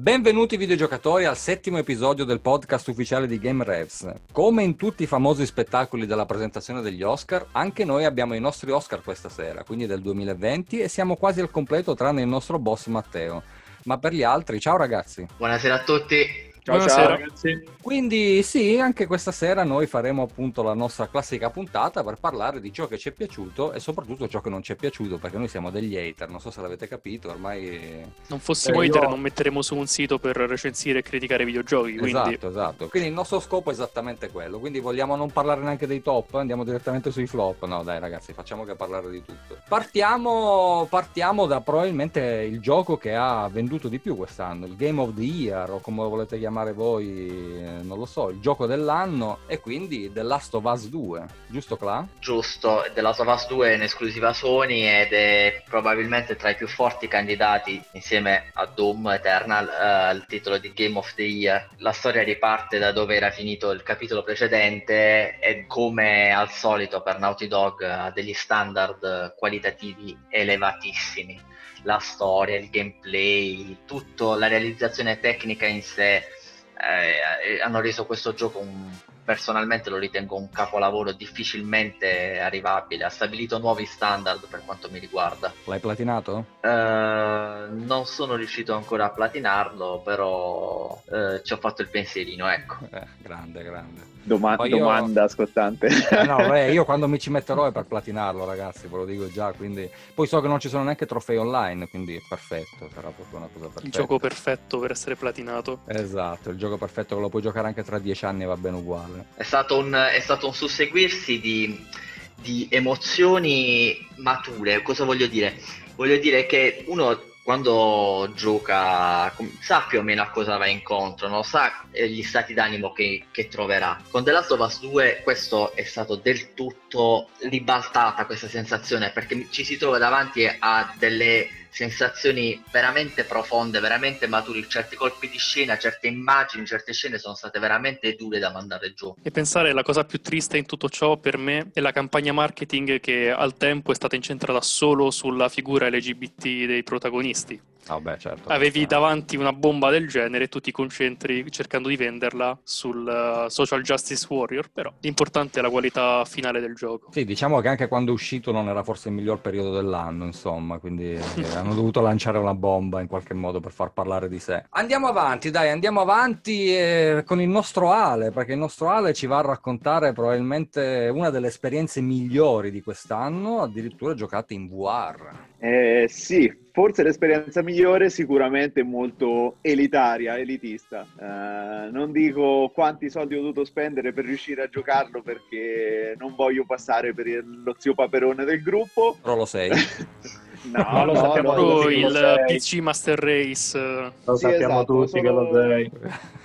Benvenuti videogiocatori al settimo episodio del podcast ufficiale di Game Revs. Come in tutti i famosi spettacoli della presentazione degli Oscar, anche noi abbiamo i nostri Oscar questa sera, quindi del 2020, e siamo quasi al completo tranne il nostro boss Matteo. Ma per gli altri, ciao ragazzi. Buonasera a tutti. Ciao, Buonasera. ciao ragazzi. Quindi sì, anche questa sera noi faremo appunto la nostra classica puntata per parlare di ciò che ci è piaciuto e soprattutto ciò che non ci è piaciuto, perché noi siamo degli hater, non so se l'avete capito, ormai... Non fossimo eh, hater io... non metteremo su un sito per recensire e criticare videogiochi, quindi... Esatto, esatto. Quindi il nostro scopo è esattamente quello, quindi vogliamo non parlare neanche dei top, andiamo direttamente sui flop. No dai ragazzi, facciamo che parlare di tutto. Partiamo, partiamo da probabilmente il gioco che ha venduto di più quest'anno, il Game of the Year o come lo volete chiamare voi eh, non lo so, il gioco dell'anno e quindi The Last of Us 2, giusto Cla? Giusto, The Last of Us 2 è in esclusiva Sony ed è probabilmente tra i più forti candidati insieme a Doom Eternal eh, al titolo di Game of the Year. La storia riparte da dove era finito il capitolo precedente e come al solito per Naughty Dog ha degli standard qualitativi elevatissimi la storia, il gameplay, tutto, la realizzazione tecnica in sé eh, hanno reso questo gioco un, personalmente lo ritengo un capolavoro difficilmente arrivabile, ha stabilito nuovi standard per quanto mi riguarda. L'hai platinato? Uh, non sono riuscito ancora a platinarlo, però uh, ci ho fatto il pensierino, ecco. Eh, grande, grande. Doma- io... Domanda scottante. Eh no, beh, io quando mi ci metterò è per platinarlo, ragazzi, ve lo dico già. Quindi... Poi so che non ci sono neanche trofei online, quindi è perfetto. Sarà proprio una cosa perfetta. Il gioco perfetto per essere platinato. Esatto, il gioco perfetto che lo puoi giocare anche tra dieci anni va bene uguale. È stato un, è stato un susseguirsi di, di emozioni mature. Cosa voglio dire? Voglio dire che uno quando gioca sa più o meno a cosa va incontro, no? sa eh, gli stati d'animo che, che, troverà. Con The Last of Us 2 questo è stato del tutto ribaltata questa sensazione perché ci si trova davanti a delle sensazioni veramente profonde, veramente maturi, certi colpi di scena, certe immagini, certe scene sono state veramente dure da mandare giù. E pensare la cosa più triste in tutto ciò per me è la campagna marketing che al tempo è stata incentrata solo sulla figura LGBT dei protagonisti. Ah beh, certo, Avevi davanti una bomba del genere e tu ti concentri cercando di venderla sul uh, Social Justice Warrior, però l'importante è la qualità finale del gioco. Sì, diciamo che anche quando è uscito non era forse il miglior periodo dell'anno, insomma, quindi hanno dovuto lanciare una bomba in qualche modo per far parlare di sé. Andiamo avanti, dai, andiamo avanti eh, con il nostro Ale, perché il nostro Ale ci va a raccontare probabilmente una delle esperienze migliori di quest'anno, addirittura giocate in VR. Eh, sì, forse l'esperienza migliore sicuramente molto elitaria, elitista. Uh, non dico quanti soldi ho dovuto spendere per riuscire a giocarlo perché non voglio passare per lo zio paperone del gruppo. Però lo sei. no, no, lo no, sappiamo no, tutti il PC Master Race. Lo sì, sappiamo esatto, tutti solo... che lo sei.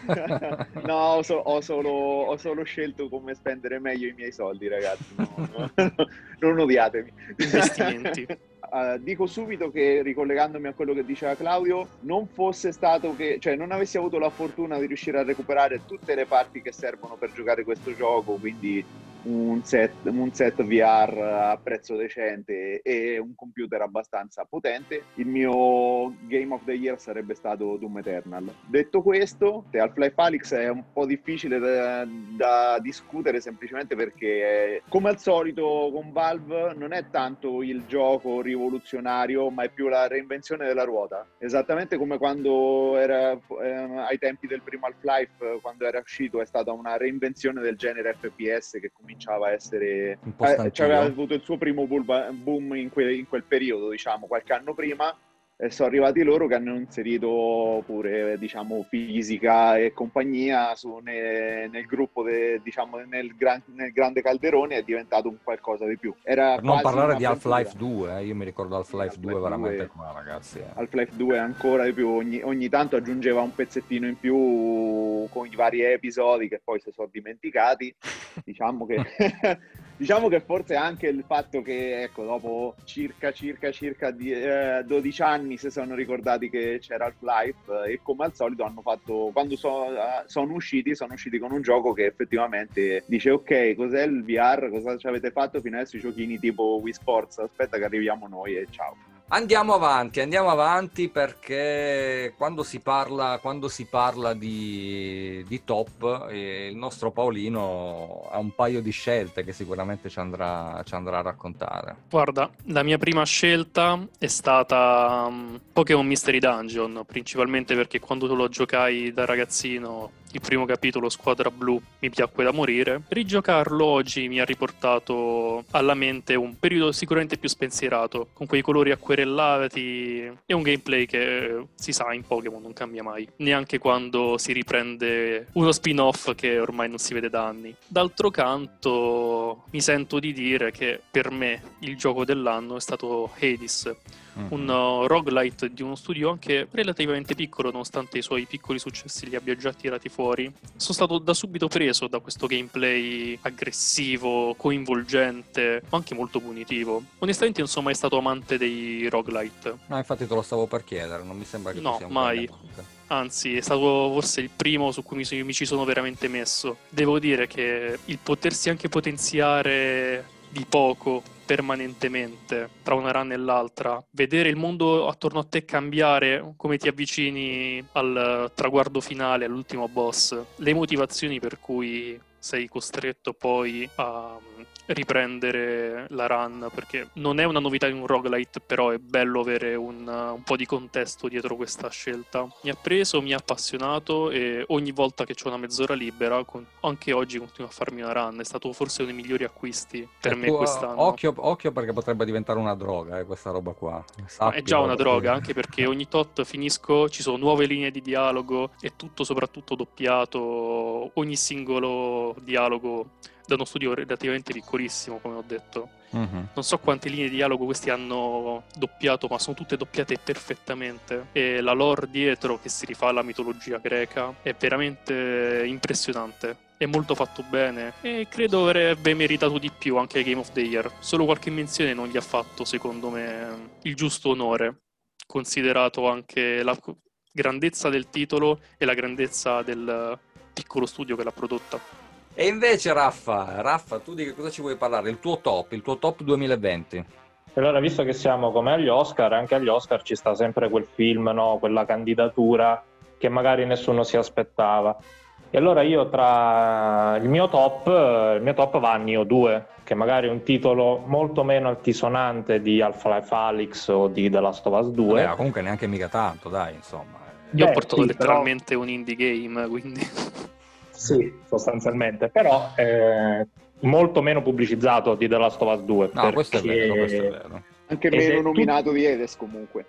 no, ho, so, ho, solo, ho, solo, scelto come spendere meglio i miei soldi, ragazzi. No, non odiatemi. Investimenti. Uh, dico subito che ricollegandomi a quello che diceva Claudio, non fosse stato che, cioè non avessi avuto la fortuna di riuscire a recuperare tutte le parti che servono per giocare questo gioco, quindi un set, un set VR a prezzo decente e un computer abbastanza potente, il mio Game of the Year sarebbe stato Doom Eternal. Detto questo, Half-Life Alyx è un po' difficile da, da discutere semplicemente perché come al solito con Valve non è tanto il gioco rivoluzionario, ma è più la reinvenzione della ruota. Esattamente come quando era eh, ai tempi del primo Half-Life, quando era uscito, è stata una reinvenzione del genere FPS che cominciava a essere... Eh, cioè aveva avuto il suo primo boom in, que- in quel periodo, diciamo, qualche anno prima e sono arrivati loro che hanno inserito pure diciamo fisica e compagnia su, ne, nel gruppo de, diciamo nel, gran, nel, grande calderone è diventato un qualcosa di più Era per non parlare di Half-Life 2 eh? io mi ricordo Half-Life, Half-Life 2 veramente qua ragazzi eh. Half-Life 2 ancora di più ogni, ogni tanto aggiungeva un pezzettino in più con i vari episodi che poi si sono dimenticati diciamo che Diciamo che forse anche il fatto che, ecco, dopo circa, circa, circa di, eh, 12 anni si sono ricordati che c'era Half-Life eh, e come al solito hanno fatto, quando so, uh, sono usciti, sono usciti con un gioco che effettivamente dice ok, cos'è il VR, cosa ci avete fatto fino adesso i giochini tipo Wii Sports, aspetta che arriviamo noi e ciao. Andiamo avanti, andiamo avanti perché quando si parla, quando si parla di, di top, eh, il nostro Paolino ha un paio di scelte che sicuramente ci andrà, ci andrà a raccontare. Guarda, la mia prima scelta è stata um, Pokémon Mystery Dungeon, principalmente perché quando lo giocai da ragazzino il primo capitolo, Squadra Blu, mi piacque da morire. Rigiocarlo oggi mi ha riportato alla mente un periodo sicuramente più spensierato, con quei colori acquerellati e un gameplay che si sa in Pokémon non cambia mai, neanche quando si riprende uno spin-off che ormai non si vede da anni. D'altro canto, mi sento di dire che per me il gioco dell'anno è stato Hades mm-hmm. un uh, roguelite di uno studio anche relativamente piccolo, nonostante i suoi piccoli successi li abbia già tirati fuori. Sono stato da subito preso da questo gameplay aggressivo, coinvolgente, ma anche molto punitivo. Onestamente non sono mai stato amante dei roguelite. No, infatti te lo stavo per chiedere, non mi sembra che no, sia un mai. Anzi, è stato forse il primo su cui mi, mi ci sono veramente messo. Devo dire che il potersi anche potenziare di poco permanentemente tra una run e l'altra, vedere il mondo attorno a te cambiare come ti avvicini al traguardo finale, all'ultimo boss, le motivazioni per cui sei costretto poi a riprendere la run perché non è una novità in un roguelite però è bello avere un, un, po' di contesto dietro questa scelta. Mi ha preso, mi ha appassionato e ogni volta che ho una mezz'ora libera con, anche oggi continuo a farmi una run. È stato forse uno dei migliori acquisti per e me tu, quest'anno. occhio, occhio, perché potrebbe diventare una droga eh, questa roba qua. Sappilo, è già una droga anche perché ogni tot finisco ci sono nuove linee di dialogo è tutto soprattutto doppiato ogni singolo dialogo da uno studio relativamente piccolissimo, come ho detto. Uh-huh. Non so quante linee di dialogo questi hanno doppiato, ma sono tutte doppiate perfettamente. E la lore dietro, che si rifà alla mitologia greca, è veramente impressionante. È molto fatto bene e credo avrebbe meritato di più anche Game of the Year. Solo qualche menzione non gli ha fatto, secondo me, il giusto onore, considerato anche la grandezza del titolo e la grandezza del piccolo studio che l'ha prodotta. E invece Raffa, Raffa, tu di che cosa ci vuoi parlare? Il tuo top, il tuo top 2020. Allora, visto che siamo come agli Oscar, anche agli Oscar ci sta sempre quel film, no? quella candidatura che magari nessuno si aspettava. E allora io tra il mio top, il mio top va a Neo 2, che magari è un titolo molto meno altisonante di Half-Life Alyx o di The Last of Us 2. Beh, comunque neanche mica tanto, dai, insomma. Io Beh, ho portato sì, letteralmente però... un indie game, quindi... Sì, sostanzialmente, però è molto meno pubblicizzato di The Last of Us 2. No, questo è vero, questo è vero. Anche meno nominato tu... di Edes comunque.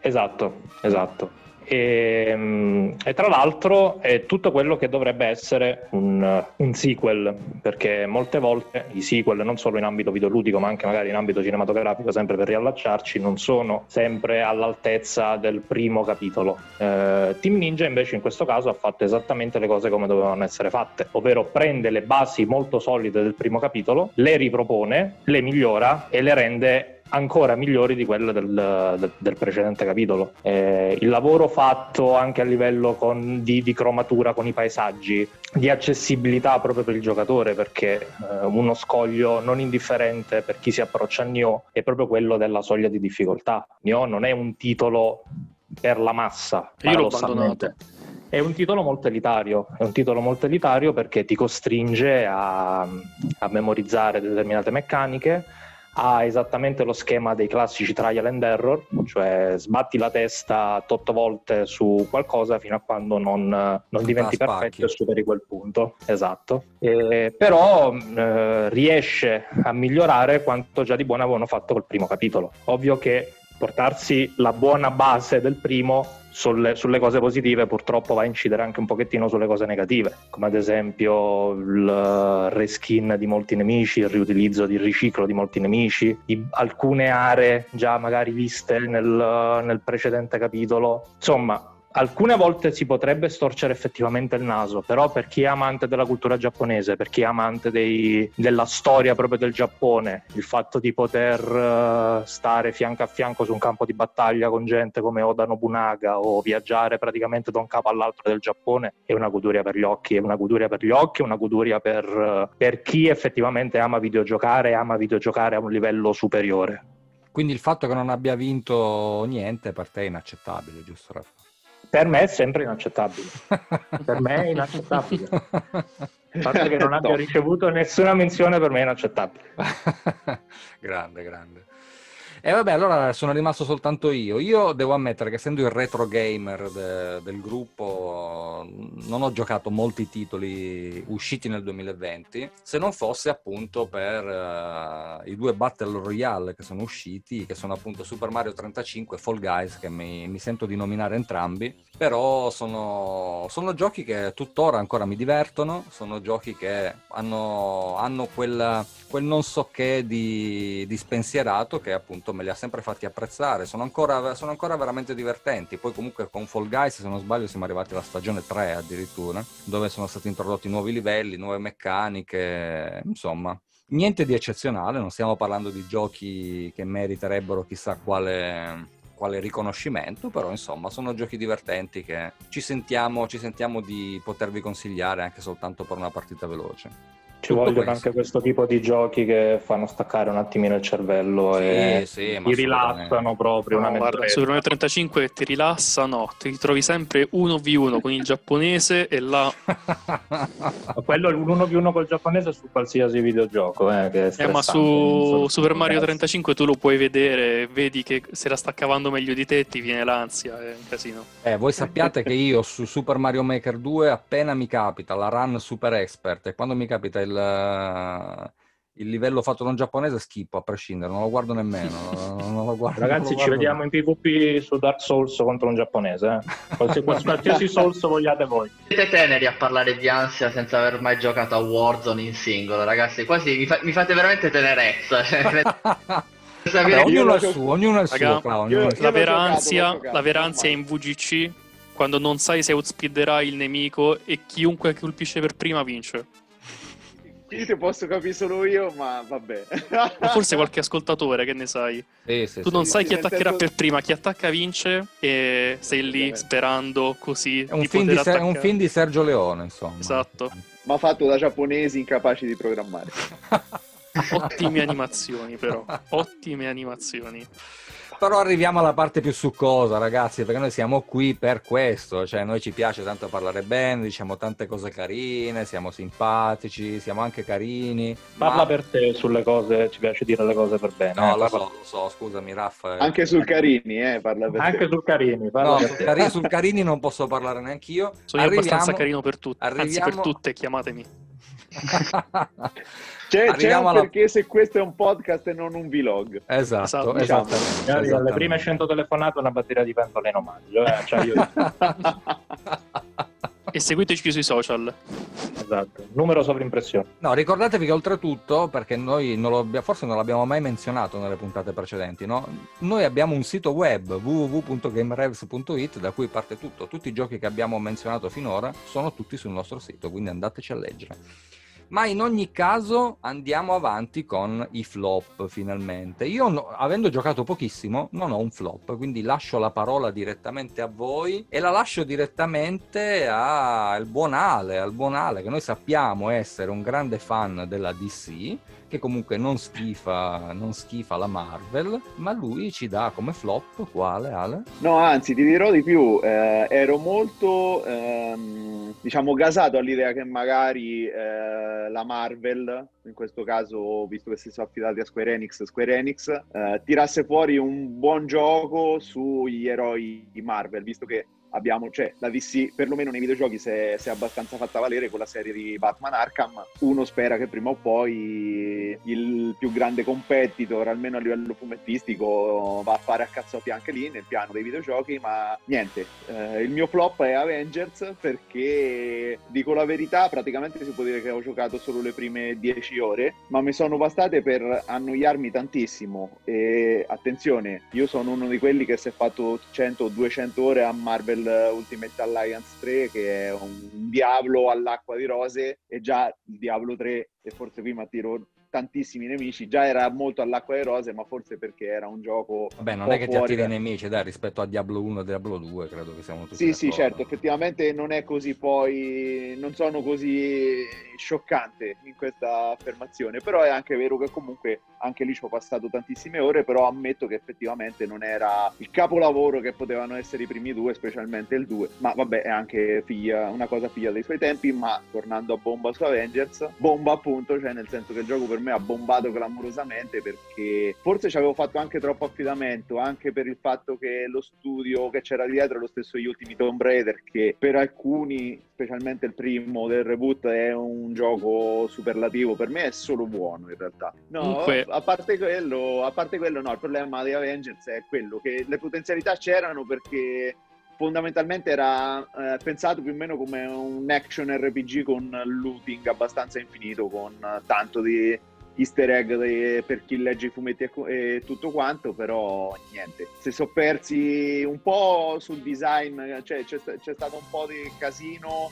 Esatto, esatto. E, ehm, e, tra l'altro è tutto quello che dovrebbe essere un, un, sequel, perché molte volte i sequel, non solo in ambito videoludico, ma anche magari in ambito cinematografico, sempre per riallacciarci, non sono sempre all'altezza del primo capitolo. Eh, Team Ninja invece in questo caso ha fatto esattamente le cose come dovevano essere fatte, ovvero prende le basi molto solide del primo capitolo, le ripropone, le migliora e le rende ancora migliori di quelle del, del, precedente capitolo. Eh, il lavoro fatto anche a livello con, di, di, cromatura con i paesaggi, di accessibilità proprio per il giocatore, perché eh, uno scoglio non indifferente per chi si approccia a Nioh è proprio quello della soglia di difficoltà. Nioh non è un titolo per la massa. Io l'ho abbandonato. È un titolo molto elitario, è un titolo molto elitario perché ti costringe a, a memorizzare determinate meccaniche, ha esattamente lo schema dei classici trial and error, cioè sbatti la testa tot volte su qualcosa fino a quando non, non diventi perfetto e superi quel punto. Esatto. E, però eh, riesce a migliorare quanto già di buono avevano fatto col primo capitolo. Ovvio che portarsi la buona base del primo sulle, sulle, cose positive purtroppo va a incidere anche un pochettino sulle cose negative, come ad esempio il reskin di molti nemici, il riutilizzo di riciclo di molti nemici, di alcune aree già magari viste nel, nel precedente capitolo. Insomma, alcune volte si potrebbe storcere effettivamente il naso, però per chi è amante della cultura giapponese, per chi è amante dei, della storia proprio del Giappone, il fatto di poter uh, stare fianco a fianco su un campo di battaglia con gente come Oda Nobunaga o viaggiare praticamente da un capo all'altro del Giappone è una goduria per gli occhi, è una goduria per gli occhi, è una goduria per, uh, per chi effettivamente ama videogiocare e ama videogiocare a un livello superiore. Quindi il fatto che non abbia vinto niente per te è inaccettabile, giusto Raffa? Per me è sempre inaccettabile. per me è inaccettabile. Il fatto che non abbia ricevuto nessuna menzione per me è inaccettabile. grande, grande. E vabbè, allora sono rimasto soltanto io. Io devo ammettere che essendo il retro gamer de- del gruppo, non ho giocato molti titoli usciti nel 2020, se non fosse appunto per uh, i due Battle Royale che sono usciti, che sono appunto Super Mario 35 e Fall Guys, che mi, mi sento di nominare entrambi. Però sono, sono, giochi che tuttora ancora mi divertono, sono giochi che hanno, hanno quel, quel non so che di, di spensierato che appunto me li ha sempre fatti apprezzare, sono ancora, sono ancora, veramente divertenti. Poi comunque con Fall Guys, se non sbaglio, siamo arrivati alla stagione 3 addirittura, dove sono stati introdotti nuovi livelli, nuove meccaniche, insomma. Niente di eccezionale, non stiamo parlando di giochi che meriterebbero chissà quale, quale riconoscimento, però insomma sono giochi divertenti che ci sentiamo, ci sentiamo di potervi consigliare anche soltanto per una partita veloce. Ci vogliono questo. anche questo tipo di giochi che fanno staccare un attimino il cervello sì, e sì, ti rilassano proprio. No, guarda, Super Mario 35 ti rilassa, no, ti ritrovi sempre 1v1 con il giapponese e là... Quello l'1v1 col giapponese su qualsiasi videogioco. Eh, che eh, ma su Super Mario 35 tu lo puoi vedere, vedi che se la sta cavando meglio di te ti viene l'ansia, è un casino. Eh, voi sappiate che io su Super Mario Maker 2 appena mi capita la run super expert e quando mi capita il il, livello fatto da un giapponese schippo a prescindere, non lo guardo nemmeno. Non lo guardo, Ragazzi, lo ci vediamo in PvP su Dark Souls contro un giapponese. Eh? Qualsiasi, qualsiasi Souls vogliate voi. Siete teneri a parlare di ansia senza aver mai giocato a Warzone in singolo, ragazzi. Quasi mi, fa- mi fate veramente tenerezza. Vabbè, ognuno ha il suo, ognuno ha il suo. Raga, io, la, vera ansia, la vera ansia è in VGC quando non sai se outspeederai il nemico e chiunque colpisce per prima vince. Ti posso capire solo io, ma vabbè. O forse qualche ascoltatore, che ne sai? Sì, sì, tu non sai chi attaccherà senso... per prima, chi attacca vince e sei lì sperando così. È un, film di, Ser- un film di Sergio Leone, insomma. Esatto. Ma fatto da giapponesi incapaci di programmare. Ottime animazioni, però. Ottime animazioni. Però arriviamo alla parte più succosa, ragazzi, perché noi siamo qui per questo, cioè noi ci piace tanto parlare bene, diciamo tante cose carine, siamo simpatici, siamo anche carini. Parla ma... per te sulle cose, ci piace dire le cose per bene. No, eh, lo so, lo so, scusami Raffa. Anche sul carini, eh, parla per Anche te. sul carini, no, sul, cari- sul carini non posso parlare neanche io. Sono arriviamo... abbastanza carino per tutti, arriviamo... anzi per tutte, chiamatemi. C'è, c'è un alla... perché se questo è un podcast e non un vlog. Esatto, esatto. esatto. esatto. Alle prime 100 telefonate una batteria di pentole in omaggio. Eh? Cioè io... e seguiteci sui social. Esatto, numero sovrimpressione. No, ricordatevi che oltretutto, perché noi non lo, forse non l'abbiamo mai menzionato nelle puntate precedenti, no? noi abbiamo un sito web www.gamerevs.it da cui parte tutto. Tutti i giochi che abbiamo menzionato finora sono tutti sul nostro sito, quindi andateci a leggere. Ma in ogni caso andiamo avanti con i flop finalmente. Io, no, avendo giocato pochissimo, non ho un flop, quindi lascio la parola direttamente a voi e la lascio direttamente al buon Ale, al buon Ale, che noi sappiamo essere un grande fan della DC che comunque non schifa, non schifa la Marvel, ma lui ci dà come flop quale Ale? No, anzi, ti dirò di più, eh, ero molto ehm, diciamo gasato all'idea che magari eh, la Marvel, in questo caso, visto che si sono affidati a Square Enix, Square Enix eh, tirasse fuori un buon gioco sugli eroi di Marvel, visto che abbiamo, cioè la DC perlomeno nei videogiochi si è, si è, abbastanza fatta valere con la serie di Batman Arkham. Uno spera che prima o poi il più grande competitor, almeno a livello fumettistico, va a fare a cazzotti anche lì nel piano dei videogiochi, ma niente. Eh, il mio flop è Avengers perché, dico la verità, praticamente si può dire che ho giocato solo le prime 10 ore, ma mi sono bastate per annoiarmi tantissimo. E attenzione, io sono uno di quelli che si è fatto 100 o 200 ore a Marvel Ultimate Alliance 3 che è un diavolo all'acqua di rose e già il Diablo 3 e forse prima tiro tantissimi nemici, già era molto all'acqua e rose, ma forse perché era un gioco... Vabbè, non è che ti attiri i da- nemici, dai, rispetto a Diablo 1 e Diablo 2, credo che siamo tutti Sì, sì, certo, effettivamente non è così poi, non sono così scioccante in questa affermazione, però è anche vero che comunque anche lì ci ho passato tantissime ore, però ammetto che effettivamente non era il capolavoro che potevano essere i primi due, specialmente il 2, ma vabbè è anche figlia, una cosa figlia dei suoi tempi, ma tornando a bomba su Avengers, bomba appunto, cioè nel senso che il gioco per me ha bombato clamorosamente perché forse ci avevo fatto anche troppo affidamento, anche per il fatto che lo studio che c'era dietro è lo stesso gli ultimi Tomb Raider, che per alcuni, specialmente il primo del reboot, è un gioco superlativo, per me è solo buono in realtà. No, Comunque- a parte quello, a parte quello no, il problema di Avengers è quello che le potenzialità c'erano perché fondamentalmente era eh, pensato più o meno come un action RPG con looting abbastanza infinito, con tanto di easter egg per chi legge i fumetti e, tutto quanto, però niente. Si sono persi un po' sul design, cioè c'è, c'è stato un po' di casino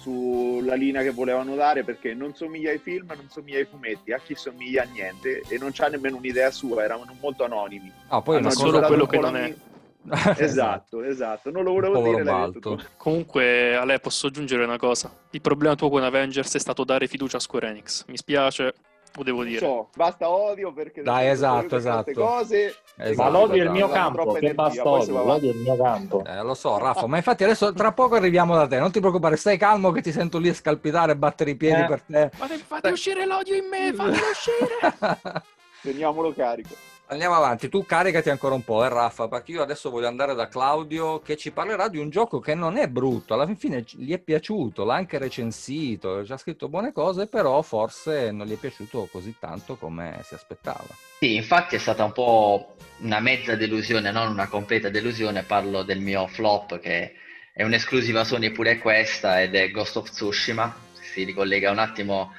sulla linea che volevano dare perché non somiglia ai film, non somiglia ai fumetti, a chi somiglia a niente e non c'ha nemmeno un'idea sua, erano molto anonimi. Ah, poi Hanno solo quello che non è. Esatto, esatto, non lo volevo Povero dire, tu. Comunque, Ale, posso aggiungere una cosa. Il problema tuo con Avengers è stato dare fiducia a Square Enix. Mi spiace, lo devo dire. so, basta odio perché Dai, esatto, queste esatto. cose Esatto, Ma l'odio è il mio campo, che basta odio, l'odio è il mio campo. Eh, lo so, Raffa, ma infatti adesso tra poco arriviamo da te, non ti preoccupare, stai calmo che ti sento lì a scalpitare e battere i piedi Eh. per te. Fate, fate uscire l'odio in me, fatelo uscire! Teniamolo carico. Andiamo avanti, tu caricati ancora un po', eh, Raffa, perché io adesso voglio andare da Claudio che ci parlerà di un gioco che non è brutto, alla fine gli è piaciuto, l'ha anche recensito, ci ha scritto buone cose, però forse non gli è piaciuto così tanto come si aspettava. Sì, infatti è stata un po' una mezza delusione, non una completa delusione. Parlo del mio flop, che è un'esclusiva Sony pure questa, ed è Ghost of Tsushima. Si ricollega un attimo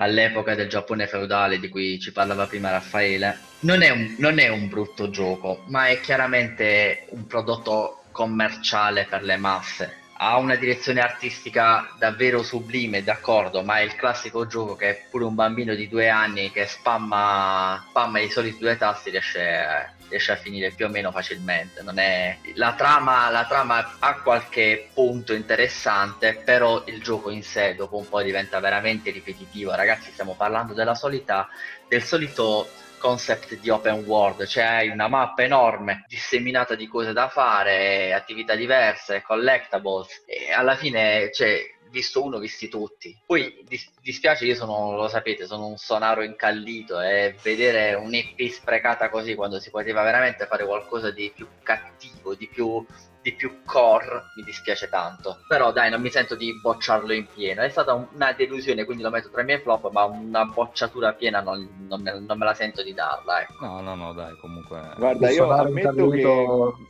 all'epoca del Giappone feudale di cui ci parlava prima Raffaele. Non è un, non è un brutto gioco, ma è chiaramente un prodotto commerciale per le masse. Ha una direzione artistica davvero sublime, d'accordo, ma è il classico gioco che pure un bambino di due anni che spamma, spamma i soliti due tasti riesce, riesce a finire più o meno facilmente. Non è... la, trama, la trama ha qualche punto interessante, però il gioco in sé dopo un po' diventa veramente ripetitivo. Ragazzi, stiamo parlando della solita, del solito concept di open world, cioè hai una mappa enorme disseminata di cose da fare, attività diverse, collectibles e alla fine, cioè, visto uno, visti tutti. Poi dis- dispiace, io sono, lo sapete, sono un sonaro incallito e vedere un'EP sprecata così quando si poteva veramente fare qualcosa di più cattivo, di più di più core mi dispiace tanto. Però dai non mi sento di bocciarlo in pieno. È stata un- una delusione quindi lo metto tra i miei flop ma una bocciatura piena non, non me, non me la sento di darla ecco. No, no, no, dai, comunque... Guarda, Sul io ammetto che...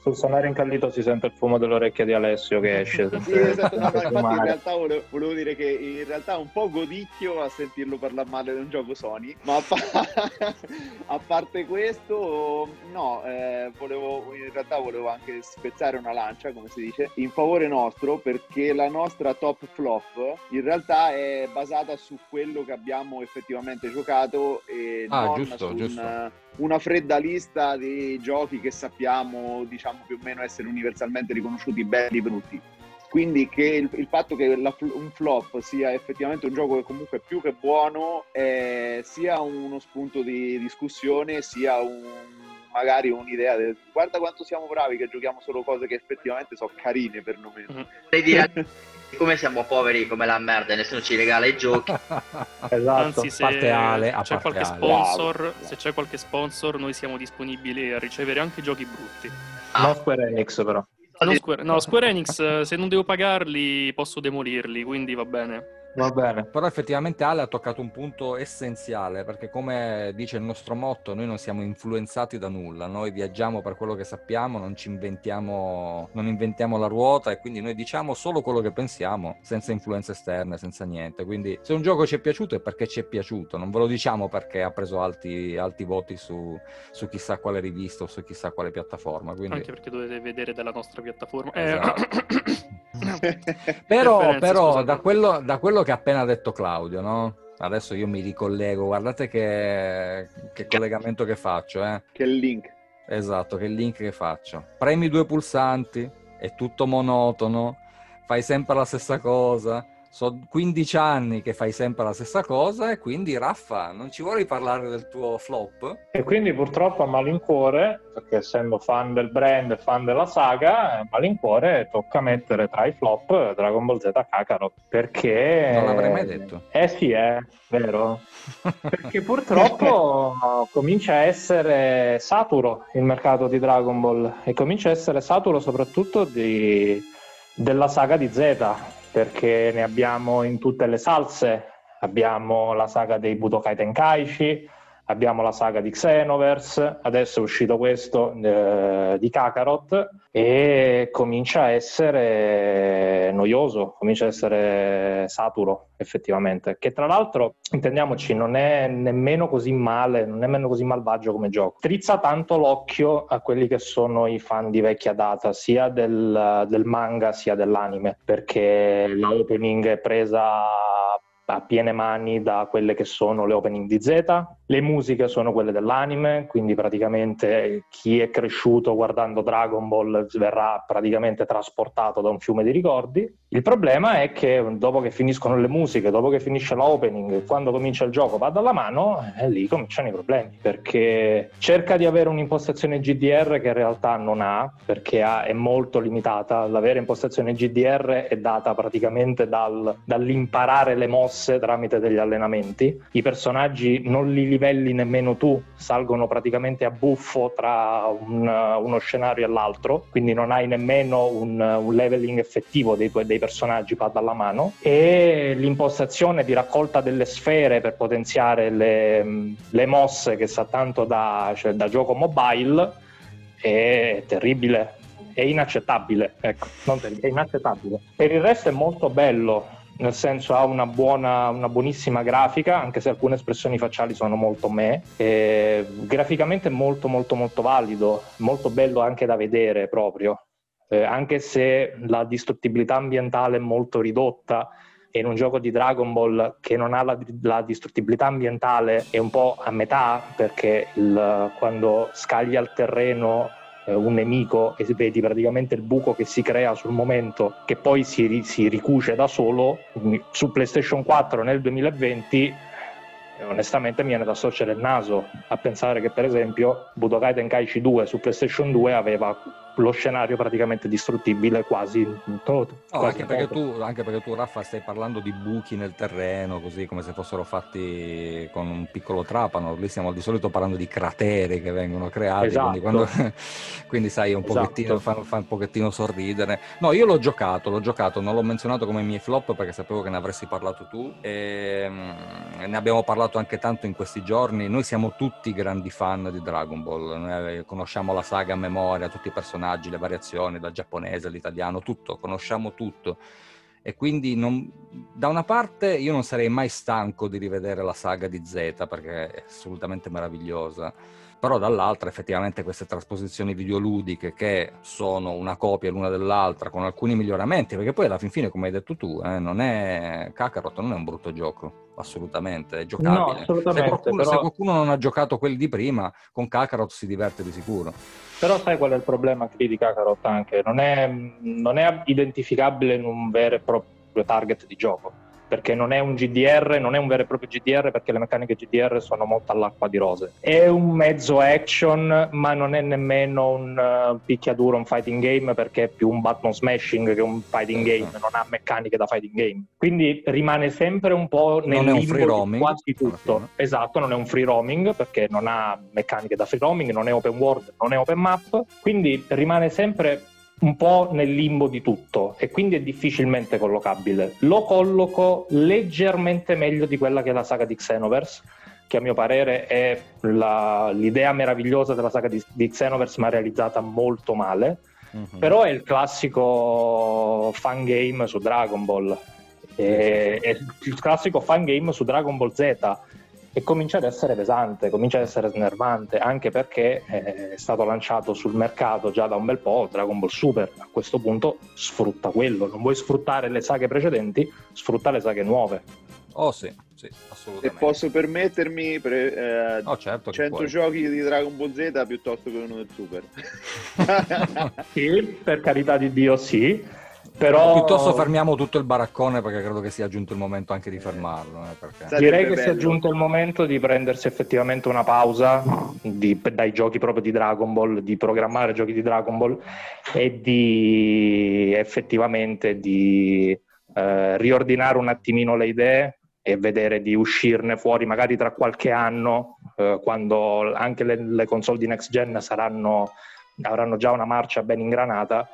Sul sonaro incallito si sente il fumo dell'orecchia di Alessio che esce. Sì, esatto, no, no, in realtà volevo, volevo dire che in realtà un po' godicchio a sentirlo parlare male di un gioco Sony, ma a, pa- a parte questo, no, eh, volevo, in realtà volevo anche spezzare una lancia, come si dice, in favore nostro perché la nostra top flop in realtà è basata su quello che abbiamo effettivamente giocato e Ah, non giusto, su giusto. una fredda lista di giochi che sappiamo, diciamo più o meno essere universalmente riconosciuti belli brutti. Quindi che il, il fatto che la un flop sia effettivamente un gioco che comunque è più che buono, è sia uno spunto di discussione, sia un, magari un'idea del guarda quanto siamo bravi che giochiamo solo cose che effettivamente sono carine perlomeno. Mhm. Vorrei dire come siamo poveri come la merda e nessuno ci regala i giochi Esatto. Anzi, se parte Ale, a c'è parte qualche sponsor, Bravo, bravo. se c'è qualche sponsor, noi siamo disponibili a ricevere anche giochi brutti. No Square Enix però. Non Square, no, Square Enix, eh, se non devo pagarli, posso demolirli, quindi va bene. Va bene. Però effettivamente Ale ha toccato un punto essenziale, perché come dice il nostro motto, noi non siamo influenzati da nulla, noi viaggiamo per quello che sappiamo, non ci inventiamo, non inventiamo la ruota e quindi noi diciamo solo quello che pensiamo, senza influenze esterne, senza niente. Quindi se un gioco ci è piaciuto è perché ci è piaciuto, non ve lo diciamo perché ha preso alti, alti voti su, su chissà quale rivista o su chissà quale piattaforma. Quindi... Anche perché dovete vedere dalla nostra piattaforma. Esatto. Eh, Però, Preferenze, però scusate. da, quello, da quello che ha appena detto Claudio, no? Adesso io mi ricollego, guardate che, che collegamento che faccio, eh. Che link. Esatto, che link che faccio. Premi due pulsanti, è tutto monotono, fai sempre la stessa cosa sono 15 anni che fai sempre la stessa cosa e quindi Raffa, non ci vuoi parlare del tuo flop? E quindi purtroppo a malincuore, perché essendo fan del brand e fan della saga, a malincuore tocca mettere tra i flop Dragon Ball Z Kakarot, perché... Non l'avrei mai detto. Eh sì, è vero. perché purtroppo comincia a essere saturo il mercato di Dragon Ball e comincia a essere saturo soprattutto di... della saga di Z perché ne abbiamo in tutte le salse. Abbiamo la saga dei Budokai Tenkaichi, abbiamo la saga di Xenoverse, adesso è uscito questo eh, di Kakarot e comincia a essere noioso, comincia a essere saturo effettivamente, che tra l'altro intendiamoci non è nemmeno così male, non è nemmeno così malvagio come gioco. Trizza tanto l'occhio a quelli che sono i fan di vecchia data, sia del, del manga sia dell'anime, perché la opening è presa a piene mani da quelle che sono le opening di Z, le musiche sono quelle dell'anime, quindi praticamente chi è cresciuto guardando Dragon Ball verrà praticamente trasportato da un fiume di ricordi. Il problema è che dopo che finiscono le musiche, dopo che finisce l'opening, quando comincia il gioco va dalla mano, e eh, lì cominciano i problemi, perché cerca di avere un'impostazione GDR che in realtà non ha, perché ha, è molto limitata. L'avere impostazione GDR è data praticamente dal, dall'imparare le mosse tramite degli allenamenti. I personaggi non li livelli nemmeno tu, salgono praticamente a buffo tra un, uno scenario e l'altro, quindi non hai nemmeno un, un leveling effettivo dei tuoi dei personaggi pad alla mano e l'impostazione di raccolta delle sfere per potenziare le, le mosse che sa tanto da, cioè, da gioco mobile è terribile, è inaccettabile, ecco, terribile, è inaccettabile. Per il resto è molto bello, nel senso ha una, buona, una buonissima grafica, anche se alcune espressioni facciali sono molto me. E graficamente è molto molto molto valido, molto bello anche da vedere proprio, eh, anche se la distruttibilità ambientale è molto ridotta e in un gioco di Dragon Ball che non ha la, la distruttibilità ambientale è un po' a metà perché il, quando scaglia il terreno un nemico e vedi praticamente il buco che si crea sul momento che poi si, si ricuce da solo. Su PlayStation 4 nel 2020 onestamente mi viene da storcere il naso a pensare che per esempio Budokai Tenkaichi 2 su PlayStation 2 aveva lo scenario praticamente distruttibile quasi in toto. Oh, anche, perché tu, anche, perché tu, Raffa, stai parlando di buchi nel terreno, così come se fossero fatti con un piccolo trapano. Lì stiamo di solito parlando di crateri che vengono creati, esatto. quindi, quando, quindi, sai, un esatto. pochettino, fa, fa, un pochettino sorridere. No, io l'ho giocato, l'ho giocato, non l'ho menzionato come miei flop perché sapevo che ne avresti parlato tu e mm, ne abbiamo parlato anche tanto in questi giorni. Noi siamo tutti grandi fan di Dragon Ball, Noi conosciamo la saga a memoria, tutti i personaggi personaggi, le variazioni dal giapponese all'italiano, tutto, conosciamo tutto. E quindi non, da una parte io non sarei mai stanco di rivedere la saga di Z perché è assolutamente meravigliosa però dall'altra effettivamente queste trasposizioni videoludiche che sono una copia l'una dell'altra con alcuni miglioramenti, perché poi alla fin fine, come hai detto tu, eh, non è Kakarot non è un brutto gioco, assolutamente, è giocabile. No, assolutamente, se, qualcuno, però... se qualcuno non ha giocato quelli di prima, con Kakarot si diverte di sicuro. Però sai qual è il problema di Kakarot anche? Non è, non è identificabile in un vero e proprio target di gioco perché non è un GDR, non è un vero e proprio GDR perché le meccaniche GDR sono molto all'acqua di rose. È un mezzo action, ma non è nemmeno un uh, picchiaduro, un fighting game perché è più un button smashing che un fighting game, non ha meccaniche da fighting game. Quindi rimane sempre un po' nel non limbo roaming, quasi tutto. Esatto, non è un free roaming perché non ha meccaniche da free roaming, non è open world, non è open map, quindi rimane sempre un po' nel limbo di tutto e quindi è difficilmente collocabile. Lo colloco leggermente meglio di quella che è la saga di Xenoverse, che a mio parere è la, l'idea meravigliosa della saga di, di, Xenoverse ma realizzata molto male, mm-hmm. però è il classico fan game su Dragon Ball. È, è il classico fan game su Dragon Ball Z e comincia ad essere pesante, comincia ad essere snervante, anche perché eh, è stato lanciato sul mercato già da un bel po' Dragon Ball Super, a questo punto sfrutta quello, non vuoi sfruttare le saghe precedenti, sfrutta le saghe nuove. Oh sì, sì, E assolutamente. posso permettermi pre- eh, Oh, certo che 100 puoi. giochi di Dragon Ball Z piuttosto che uno del Super. Sì, per carità di Dio sì, però piuttosto fermiamo tutto il baraccone perché credo che sia giunto il momento anche di fermarlo. eh, perché- direi che sia giunto il momento di prendersi effettivamente una pausa di- dai giochi proprio di Dragon Ball, di programmare giochi di Dragon Ball e di effettivamente di eh, riordinare un attimino le idee e vedere di uscirne fuori magari tra qualche anno, eh, quando anche le, le console di next gen saranno, avranno già una marcia ben ingranata,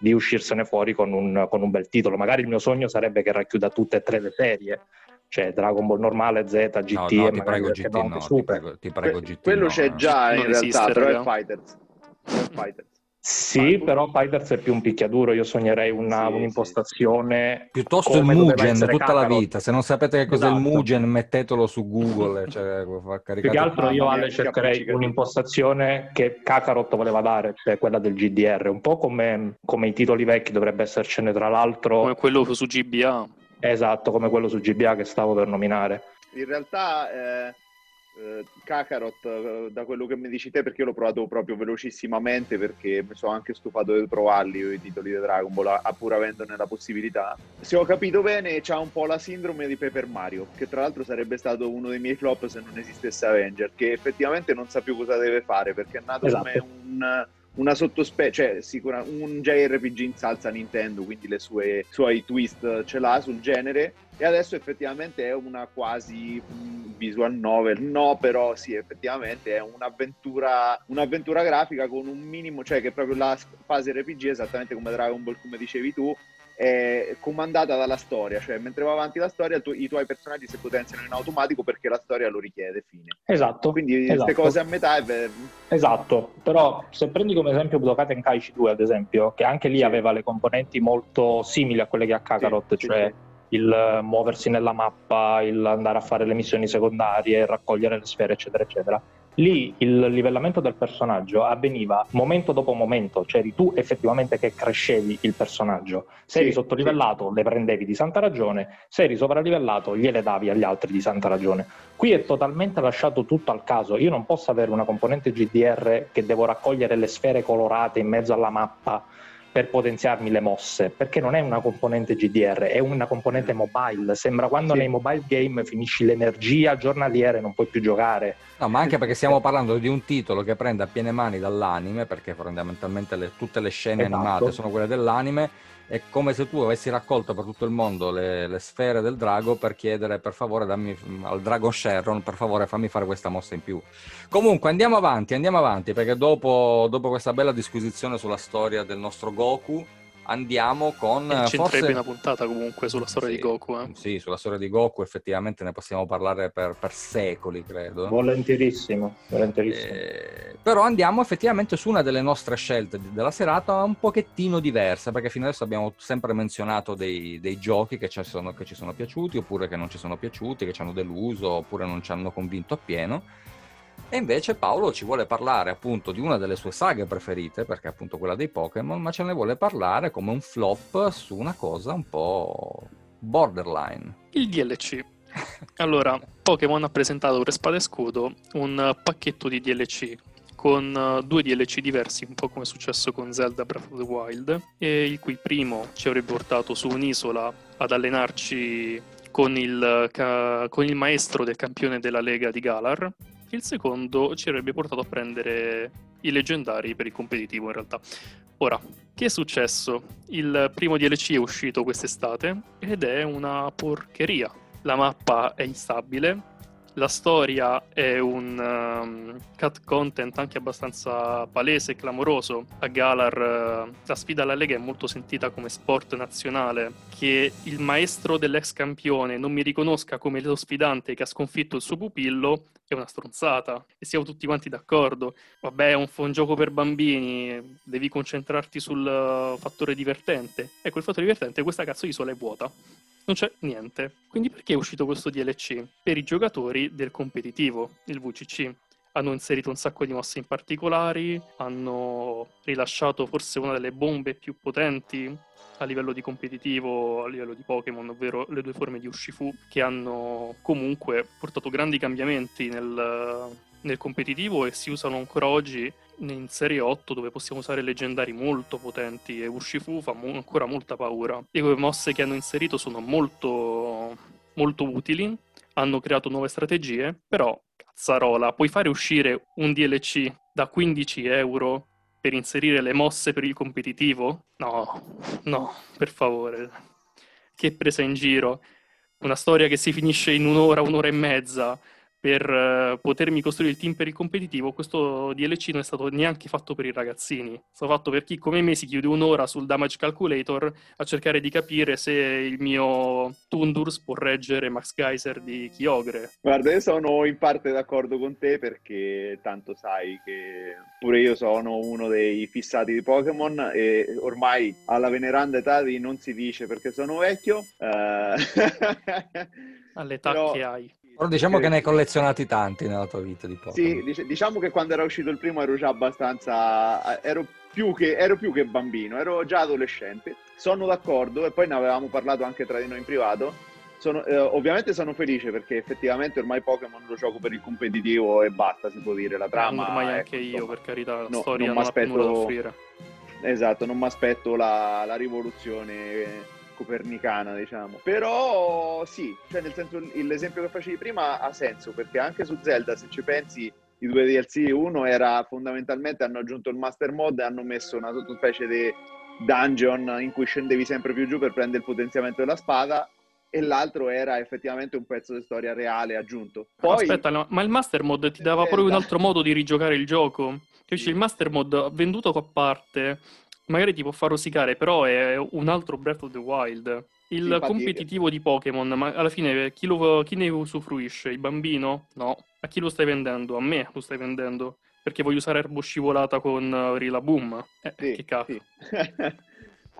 di uscirsene fuori con un, con un bel titolo. Magari il mio sogno sarebbe che racchiuda tutte e tre le serie, cioè Dragon Ball normale, Z, GT No, no, e ti prego GT no, anche ti Super. prego, ti prego GT quello no, c'è già in realtà, esiste, però è Fighters. È Fighters. Sì, però Fighters è più un picchiaduro, io sognerei una- Sì, un'impostazione Piuttosto il Mugen tutta la Kakarot. vita. Se non sapete che cos'è il Esatto. Mugen, mettetelo su Google. Cioè, Più che altro io Ale cercherei un'impostazione che Kakarot voleva dare, cioè quella del GDR, un po' come, come i titoli vecchi, dovrebbe essercene tra l'altro, Come quello su GBA. esatto, come quello su GBA che stavo per nominare. In realtà eh, eh, Kakarot, eh, da quello che mi dici te, perché io l'ho provato proprio velocissimamente, perché mi sono anche stufato di provarli i titoli di Dragon Ball, a- pur avendone la possibilità. Se ho capito bene, c'ha un po' la sindrome di Paper Mario, che tra l'altro sarebbe stato uno dei miei flop se non esistesse Avenger, che effettivamente non sa più cosa deve fare, perché è nato Esatto. come un una sottospecie, cioè sicura, un JRPG in salsa Nintendo, quindi le sue suoi twist ce l'ha sul genere. E adesso effettivamente è una quasi mm, visual novel, no, però sì, effettivamente è un'avventura, un'avventura grafica con un minimo, cioè che proprio la fase RPG, esattamente come Dragon Ball, come dicevi tu, è comandata dalla storia, cioè mentre va avanti la storia tu- i tuoi personaggi si potenziano in automatico perché la storia lo richiede, fine. Esatto. Quindi queste esatto. cose a metà è ver- Esatto, però se prendi come esempio Budokai Tenkaichi 2 ad esempio, che anche lì Sì. aveva le componenti molto simili a quelle che ha Kakarot, Sì, cioè sì. il eh, muoversi nella mappa, il andare a fare le missioni secondarie, raccogliere le sfere, eccetera, eccetera. Lì il livellamento del personaggio avveniva momento dopo momento, cioè eri tu effettivamente che crescevi il personaggio. Se Sì, eri sottolivellato le prendevi di santa ragione, se eri sopralivellato gliele davi agli altri di santa ragione. Qui è totalmente lasciato tutto al caso. Io non posso avere una componente GDR che devo raccogliere le sfere colorate in mezzo alla mappa per potenziarmi le mosse, perché non è una componente GDR, è una componente mobile. Sembra quando Sì. nei mobile game finisci l'energia giornaliera e non puoi più giocare. No, ma anche perché stiamo parlando di un titolo che prende a piene mani dall'anime, perché fondamentalmente le- tutte le scene Esatto. animate sono quelle dell'anime. È come se tu avessi raccolto per tutto il mondo le, le sfere del drago per chiedere per favore dammi, al drago Sharon per favore fammi fare questa mossa in più. Comunque andiamo avanti, andiamo avanti perché dopo, dopo questa bella disquisizione sulla storia del nostro Goku andiamo con eh, Centrerebbe forse... una puntata comunque sulla storia Sì, di Goku. Eh. Sì, sulla storia di Goku effettivamente ne possiamo parlare per, per secoli, credo. Volentierissimo, volentierissimo. Eh, però andiamo effettivamente su una delle nostre scelte della serata un pochettino diversa, perché fino adesso abbiamo sempre menzionato dei, dei giochi che ci, sono, che ci sono piaciuti, oppure che non ci sono piaciuti, che ci hanno deluso, oppure non ci hanno convinto appieno. E invece Paolo ci vuole parlare appunto di una delle sue saghe preferite, perché è appunto quella dei Pokémon, ma ce ne vuole parlare come un flop su una cosa un po' borderline. Il DLC. Allora, Pokémon ha presentato per Spada e Scudo un pacchetto di DLC con eh, due DLC diversi, un po' come è successo con Zelda Breath of the Wild, il cui primo ci avrebbe portato su un'isola ad allenarci con il, eh, con il maestro del campione della Lega di Galar. Il secondo ci avrebbe portato a prendere i leggendari per il competitivo in realtà. Ora, che è successo? Il primo DLC è uscito quest'estate ed è una porcheria. La mappa è instabile, la storia è un um, cut content anche abbastanza palese e clamoroso. A Galar uh, la sfida alla Lega è molto sentita come sport nazionale. Che il maestro dell'ex campione non mi riconosca come lo sfidante che ha sconfitto il suo pupillo è una stronzata. E siamo tutti quanti d'accordo. Vabbè, è un, un gioco per bambini, devi concentrarti sul uh, fattore divertente. Ecco, il fattore divertente, questa cazzo di isola è vuota non c'è niente. Quindi perché è uscito questo DLC? Per i giocatori del competitivo, il VCC. hanno inserito un sacco di mosse in particolari, hanno rilasciato forse una delle bombe più potenti a livello di competitivo, a livello di Pokémon, ovvero le due forme di Urshifu, che hanno comunque portato grandi cambiamenti nel, nel competitivo e si usano ancora oggi in Serie 8 dove possiamo usare leggendari molto potenti e Urshifu fa mo- ancora molta paura. Le mosse che hanno inserito sono molto, molto utili, hanno creato nuove strategie, però cazzarola, puoi fare uscire un DLC da 15 euro per inserire le mosse per il competitivo? No, no, per favore. Che presa in giro. Una storia che si finisce in un'ora, un'ora e mezza per uh, potermi costruire il team per il competitivo, questo DLC non è stato neanche fatto per i ragazzini. È stato fatto per chi come me si chiude un'ora sul damage calculator a cercare di capire se il mio Tundurs può reggere Max Geyser di Kyogre. Guarda, io sono in parte d'accordo con te perché tanto sai che pure io sono uno dei fissati di Pokémon e ormai alla veneranda età di non si dice perché sono vecchio. Uh... All'età Però... che hai. Però diciamo che ne hai collezionati tanti nella tua vita di Pokémon. Sì, dic- diciamo che quando era uscito il primo ero già abbastanza... ero più che, ero più che bambino, ero già adolescente. Sono d'accordo e poi ne avevamo parlato anche tra di noi in privato. Sono, eh, ovviamente sono felice perché effettivamente ormai Pokémon lo gioco per il competitivo e basta, si può dire. La trama. ormai è, anche io, insomma, per carità, la no, storia non, non ha nulla da offrire. Esatto, non mi aspetto la, la rivoluzione copernicana, diciamo. Però sì, cioè nel senso l'esempio che facevi prima ha senso, perché anche su Zelda, se ci pensi, i due DLC, uno era fondamentalmente, hanno aggiunto il Master Mode e hanno messo una sottospecie di dungeon in cui scendevi sempre più giù per prendere il potenziamento della spada e l'altro era effettivamente un pezzo di storia reale aggiunto. Poi... Aspetta, ma il Master Mode ti dava proprio un altro modo di rigiocare il gioco? Cioè, il Master Mode venduto a parte magari ti può far rosicare, però è un altro Breath of the Wild. Il sì, competitivo di Pokémon, ma alla fine chi, lo, chi, ne usufruisce? Il bambino? No. A chi lo stai vendendo? A me lo stai vendendo. Perché voglio usare erbo scivolata con uh, Rillaboom. Eh, sì, che cazzo. Sì.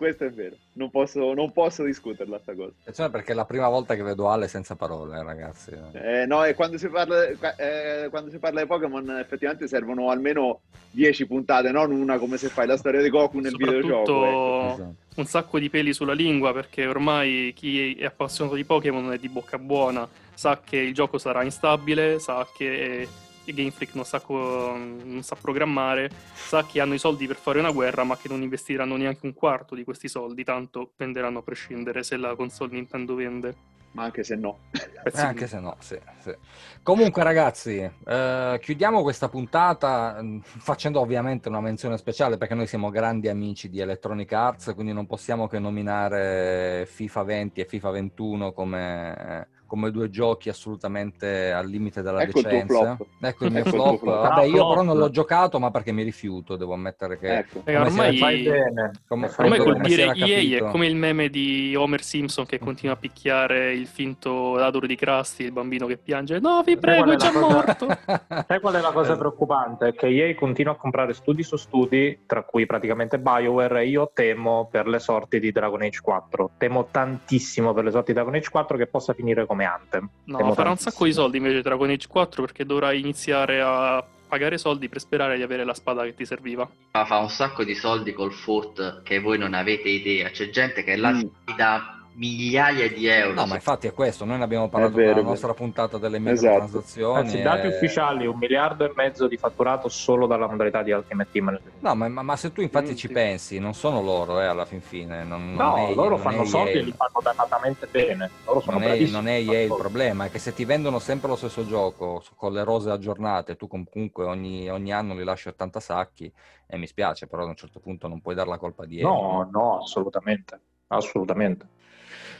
questo è vero, non posso, non posso discuterla sta cosa. Attenzione perché è la prima volta che vedo Ale senza parole, eh, ragazzi. Eh, no, e quando si, parla, eh, quando si parla di Pokémon effettivamente servono almeno 10 puntate, non una come se fai la storia di Goku nel videogioco. Ecco. Esatto. Un sacco di peli sulla lingua perché ormai chi è appassionato di Pokémon è di bocca buona, sa che il gioco sarà instabile, sa che Game Freak non sa, non sa programmare, sa che hanno i soldi per fare una guerra, ma che non investiranno neanche un quarto di questi soldi, tanto venderanno a prescindere se la console Nintendo vende. Ma anche se no. Eh, anche se no, sì, sì. Comunque ragazzi, eh, chiudiamo questa puntata mm, facendo ovviamente una menzione speciale perché noi siamo grandi amici di Electronic Arts, quindi non possiamo che nominare FIFA 20 e FIFA 21 come come due giochi assolutamente al limite della ecco decenza. Il ecco il mio ecco flop. flop. Vabbè, io però non l'ho giocato, ma perché mi rifiuto, devo ammettere che ecco. ormai, fai bene. Come, ormai colpire EA è come il meme di Homer Simpson che continua a picchiare il finto ladro di Krusty, il bambino che piange. No, vi prego, è già cosa... morto. Sai qual è la cosa preoccupante? È che EA continua a comprare studi su studi, tra cui praticamente BioWare, e io temo per le sorti di Dragon Age 4. Temo tantissimo per le sorti di Dragon Age 4 che possa finire come come Anthem. No, farà un sacco di soldi invece Dragon Age 4 perché dovrai iniziare a pagare soldi per sperare di avere la spada che ti serviva. fa un sacco di soldi col Fort che voi non avete idea. C'è gente che là mm. da migliaia di euro. No, ma infatti è questo. Noi ne abbiamo parlato vero, nella nostra puntata delle microtransazioni. Esatto. Anzi, e... dati ufficiali: un miliardo e mezzo di fatturato solo dalla modalità di Ultimate Team. No, ma, ma, ma se tu infatti mm, ci sì. pensi, non sono loro eh, alla fin fine. Non, no, non loro fanno soldi e li fanno dannatamente bene. Loro sono non, è, non è EA il problema, è che se ti vendono sempre lo stesso gioco con le rose aggiornate, tu comunque ogni, ogni anno li lasci 80 sacchi. E mi spiace, però a un certo punto non puoi dare la colpa di EA. No, no, assolutamente. Assolutamente.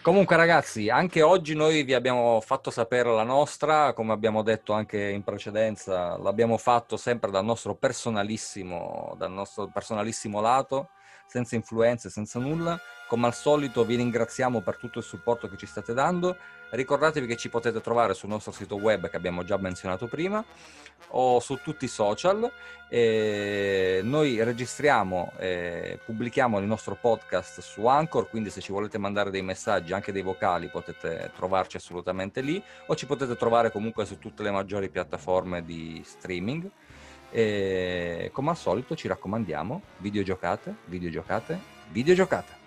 Comunque ragazzi, anche oggi noi vi abbiamo fatto sapere la nostra, come abbiamo detto anche in precedenza, l'abbiamo fatto sempre dal nostro personalissimo, dal nostro personalissimo lato, senza influenze, senza nulla. come al solito vi ringraziamo per tutto il supporto che ci state dando. Ricordatevi che ci potete trovare sul nostro sito web che abbiamo già menzionato prima o su tutti i social. E noi registriamo e pubblichiamo il nostro podcast su Anchor, quindi se ci volete mandare dei messaggi, anche dei vocali, potete trovarci assolutamente lì o ci potete trovare comunque su tutte le maggiori piattaforme di streaming. E come al solito ci raccomandiamo, videogiocate, videogiocate, videogiocate.